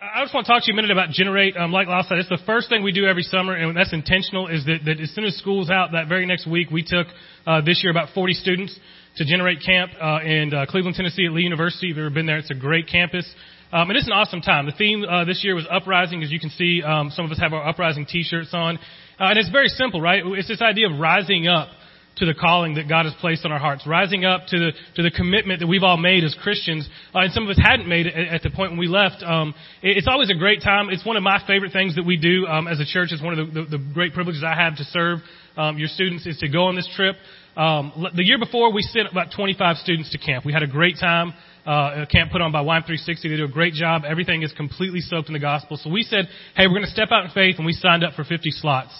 I just want to talk to you a minute about Generate. Um, like Lyle said, it's the first thing we do every summer, and that's intentional. Is that, that as soon as school's out, that very next week, we took uh, this year about 40 students to Generate Camp uh, in uh, Cleveland, Tennessee, at Lee University. If you've ever been there, it's a great campus. Um, and it's an awesome time. The theme uh, this year was uprising, as you can see. Um, some of us have our uprising T-shirts on, uh, and it's very simple, right? It's this idea of rising up to the calling that God has placed on our hearts, rising up to the to the commitment that we've all made as Christians, uh, and some of us hadn't made it at, at the point when we left. Um, it, it's always a great time. It's one of my favorite things that we do um, as a church. It's one of the, the, the great privileges I have to serve um, your students is to go on this trip. Um, the year before, we sent about 25 students to camp. We had a great time. Uh, a camp put on by YM360. They do a great job. Everything is completely soaked in the gospel. So we said, hey, we're going to step out in faith, and we signed up for 50 slots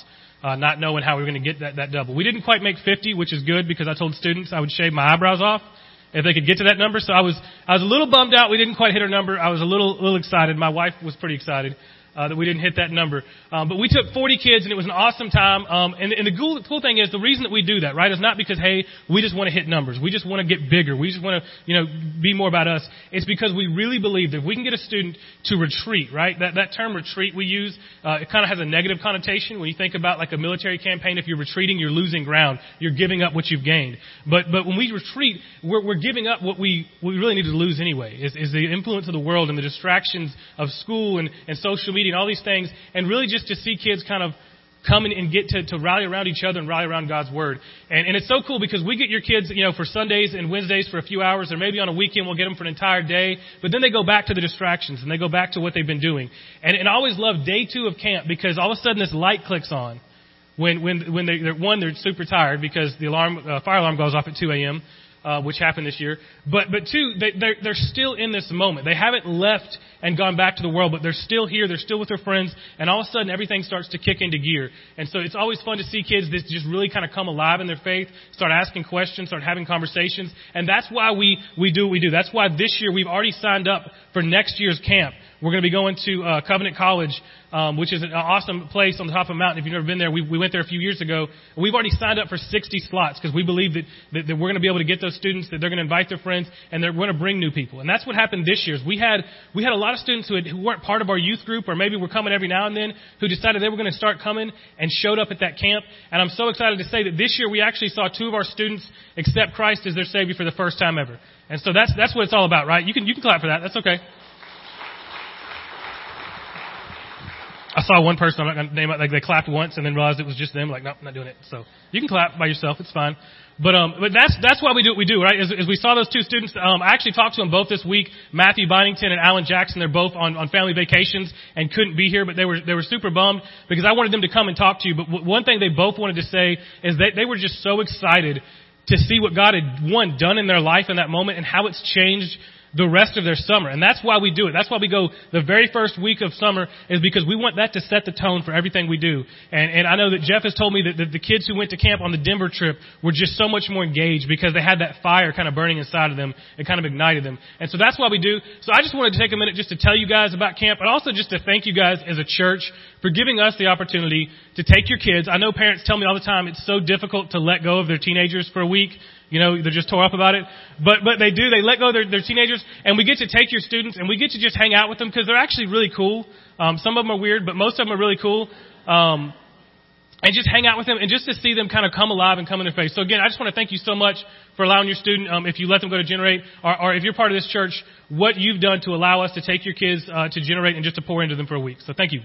uh, not knowing how we were going to get that, that double. We didn't quite make 50, which is good because I told students I would shave my eyebrows off if they could get to that number. So I was, I was a little bummed out. We didn't quite hit our number. I was a little, little excited. My wife was pretty excited uh, that we didn't hit that number. Um, but we took 40 kids, and it was an awesome time. Um, and, and the cool, cool thing is, the reason that we do that, right, is not because hey, we just want to hit numbers. We just want to get bigger. We just want to, you know, be more about us. It's because we really believe that if we can get a student to retreat, right, that that term retreat we use, uh, it kind of has a negative connotation when you think about like a military campaign. If you're retreating, you're losing ground. You're giving up what you've gained. But but when we retreat, we're, we're giving up what we we really need to lose anyway. Is, is the influence of the world and the distractions of school and, and social media and all these things, and really just to see kids kind of come and get to, to rally around each other and rally around God's Word. And, and it's so cool because we get your kids, you know, for Sundays and Wednesdays for a few hours, or maybe on a weekend we'll get them for an entire day, but then they go back to the distractions and they go back to what they've been doing. And, and I always love day two of camp because all of a sudden this light clicks on. When, when, when they, they're, one, they're super tired because the alarm, uh, fire alarm goes off at 2 a.m uh, which happened this year. But, but two, they, they're, they're still in this moment. They haven't left and gone back to the world, but they're still here. They're still with their friends. And all of a sudden, everything starts to kick into gear. And so it's always fun to see kids that just really kind of come alive in their faith, start asking questions, start having conversations. And that's why we, we do what we do. That's why this year we've already signed up for next year's camp. We're going to be going to uh, Covenant College, um, which is an awesome place on the top of a mountain. If you've never been there, we, we went there a few years ago. We've already signed up for 60 slots because we believe that, that, that we're going to be able to get those students, that they're going to invite their friends, and they're going to bring new people. And that's what happened this year. We had we had a lot of students who, had, who weren't part of our youth group, or maybe were coming every now and then, who decided they were going to start coming and showed up at that camp. And I'm so excited to say that this year we actually saw two of our students accept Christ as their Savior for the first time ever. And so that's that's what it's all about, right? You can you can clap for that. That's okay. I saw one person, I'm not going to name it, like they clapped once and then realized it was just them, like, nope, I'm not doing it. So you can clap by yourself, it's fine. But, um, but that's, that's why we do what we do, right? As, as we saw those two students, um, I actually talked to them both this week, Matthew Bynington and Alan Jackson. They're both on, on family vacations and couldn't be here, but they were, they were super bummed because I wanted them to come and talk to you. But w- one thing they both wanted to say is that they were just so excited to see what God had, one, done in their life in that moment and how it's changed the rest of their summer. And that's why we do it. That's why we go the very first week of summer is because we want that to set the tone for everything we do. And, and I know that Jeff has told me that the, the kids who went to camp on the Denver trip were just so much more engaged because they had that fire kind of burning inside of them. It kind of ignited them. And so that's why we do. So I just wanted to take a minute just to tell you guys about camp, but also just to thank you guys as a church for giving us the opportunity to take your kids. I know parents tell me all the time it's so difficult to let go of their teenagers for a week. You know, they're just tore up about it. But, but they do. They let go of their, their teenagers, and we get to take your students, and we get to just hang out with them because they're actually really cool. Um, some of them are weird, but most of them are really cool. Um, and just hang out with them and just to see them kind of come alive and come in their face. So again, I just want to thank you so much for allowing your student, um, if you let them go to Generate, or, or if you're part of this church, what you've done to allow us to take your kids uh, to Generate and just to pour into them for a week. So thank you.